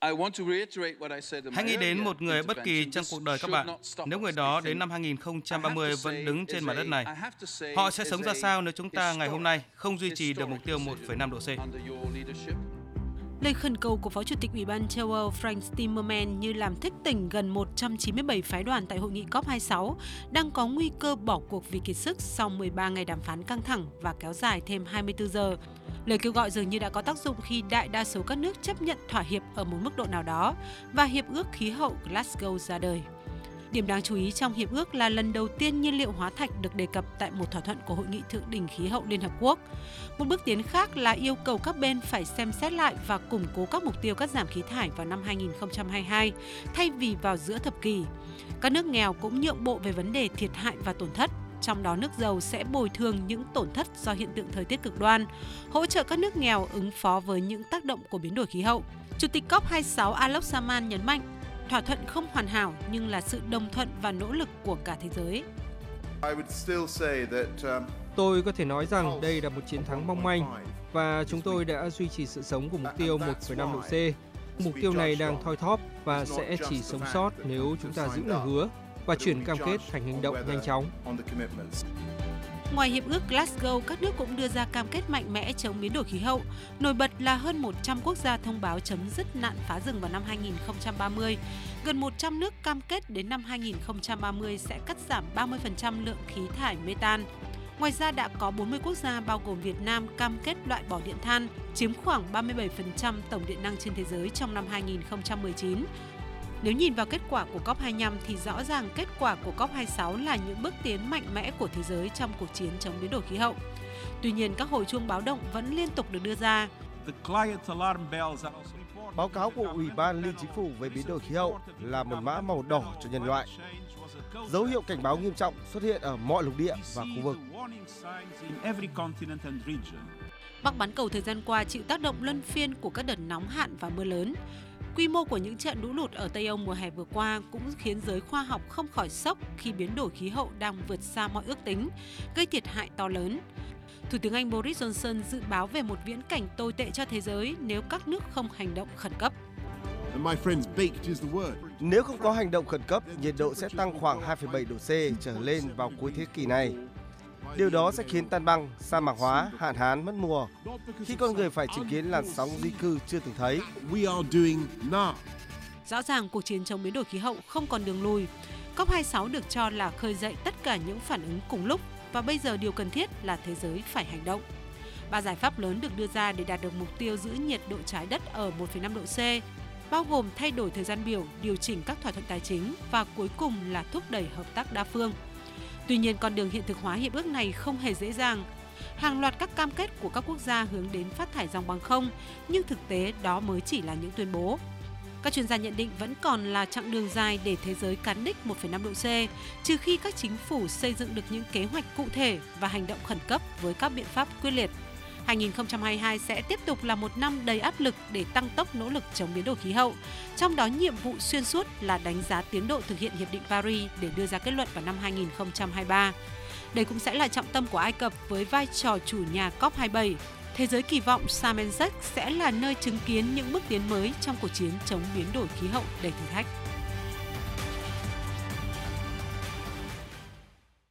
Hãy nghĩ đến một người bất kỳ trong cuộc đời các bạn. Nếu người đó đến năm 2030 vẫn đứng trên mặt đất này, họ sẽ sống ra sao nếu chúng ta ngày hôm nay không duy trì được mục tiêu 1,5 độ C? Lời khẩn cầu của Phó Chủ tịch Ủy ban châu Âu Frank Timmermans như làm thức tỉnh gần 197 phái đoàn tại hội nghị COP26 đang có nguy cơ bỏ cuộc vì kiệt sức sau 13 ngày đàm phán căng thẳng và kéo dài thêm 24 giờ. Lời kêu gọi dường như đã có tác dụng khi đại đa số các nước chấp nhận thỏa hiệp ở một mức độ nào đó và Hiệp ước Khí hậu Glasgow ra đời. Điểm đáng chú ý trong hiệp ước là lần đầu tiên nhiên liệu hóa thạch được đề cập tại một thỏa thuận của Hội nghị Thượng đỉnh Khí hậu Liên Hợp Quốc. Một bước tiến khác là yêu cầu các bên phải xem xét lại và củng cố các mục tiêu cắt giảm khí thải vào năm 2022 thay vì vào giữa thập kỷ. Các nước nghèo cũng nhượng bộ về vấn đề thiệt hại và tổn thất trong đó nước giàu sẽ bồi thường những tổn thất do hiện tượng thời tiết cực đoan, hỗ trợ các nước nghèo ứng phó với những tác động của biến đổi khí hậu. Chủ tịch COP26 Alok Saman nhấn mạnh, thỏa thuận không hoàn hảo nhưng là sự đồng thuận và nỗ lực của cả thế giới. Um, tôi có thể nói rằng đây là một chiến thắng mong manh và chúng tôi đã duy trì sự sống của mục tiêu 1,5 độ C. Mục tiêu này đang thoi thóp và sẽ chỉ sống sót nếu chúng ta giữ lời hứa và chuyển cam kết thành hành động nhanh chóng. Ngoài hiệp ước Glasgow, các nước cũng đưa ra cam kết mạnh mẽ chống biến đổi khí hậu. Nổi bật là hơn 100 quốc gia thông báo chấm dứt nạn phá rừng vào năm 2030. Gần 100 nước cam kết đến năm 2030 sẽ cắt giảm 30% lượng khí thải metan. Ngoài ra đã có 40 quốc gia bao gồm Việt Nam cam kết loại bỏ điện than, chiếm khoảng 37% tổng điện năng trên thế giới trong năm 2019 nếu nhìn vào kết quả của COP25 thì rõ ràng kết quả của COP26 là những bước tiến mạnh mẽ của thế giới trong cuộc chiến chống biến đổi khí hậu. Tuy nhiên, các hồi chuông báo động vẫn liên tục được đưa ra. Báo cáo của Ủy ban Liên Chính phủ về biến đổi khí hậu là một mã màu đỏ cho nhân loại. Dấu hiệu cảnh báo nghiêm trọng xuất hiện ở mọi lục địa và khu vực. Bắc bán cầu thời gian qua chịu tác động luân phiên của các đợt nóng hạn và mưa lớn. Quy mô của những trận lũ lụt ở Tây Âu mùa hè vừa qua cũng khiến giới khoa học không khỏi sốc khi biến đổi khí hậu đang vượt xa mọi ước tính, gây thiệt hại to lớn. Thủ tướng Anh Boris Johnson dự báo về một viễn cảnh tồi tệ cho thế giới nếu các nước không hành động khẩn cấp. Nếu không có hành động khẩn cấp, nhiệt độ sẽ tăng khoảng 2,7 độ C trở lên vào cuối thế kỷ này. Điều đó sẽ khiến tan băng, sa mạc hóa, hạn hán mất mùa khi con người phải chứng kiến làn sóng di cư chưa từng thấy. Rõ ràng cuộc chiến chống biến đổi khí hậu không còn đường lùi. COP26 được cho là khơi dậy tất cả những phản ứng cùng lúc và bây giờ điều cần thiết là thế giới phải hành động. Ba giải pháp lớn được đưa ra để đạt được mục tiêu giữ nhiệt độ trái đất ở 1,5 độ C, bao gồm thay đổi thời gian biểu, điều chỉnh các thỏa thuận tài chính và cuối cùng là thúc đẩy hợp tác đa phương. Tuy nhiên, con đường hiện thực hóa hiệp ước này không hề dễ dàng. Hàng loạt các cam kết của các quốc gia hướng đến phát thải dòng bằng không, nhưng thực tế đó mới chỉ là những tuyên bố. Các chuyên gia nhận định vẫn còn là chặng đường dài để thế giới cán đích 1,5 độ C, trừ khi các chính phủ xây dựng được những kế hoạch cụ thể và hành động khẩn cấp với các biện pháp quyết liệt. 2022 sẽ tiếp tục là một năm đầy áp lực để tăng tốc nỗ lực chống biến đổi khí hậu. Trong đó, nhiệm vụ xuyên suốt là đánh giá tiến độ thực hiện Hiệp định Paris để đưa ra kết luận vào năm 2023. Đây cũng sẽ là trọng tâm của Ai Cập với vai trò chủ nhà COP27. Thế giới kỳ vọng Sharm el sẽ là nơi chứng kiến những bước tiến mới trong cuộc chiến chống biến đổi khí hậu đầy thử thách.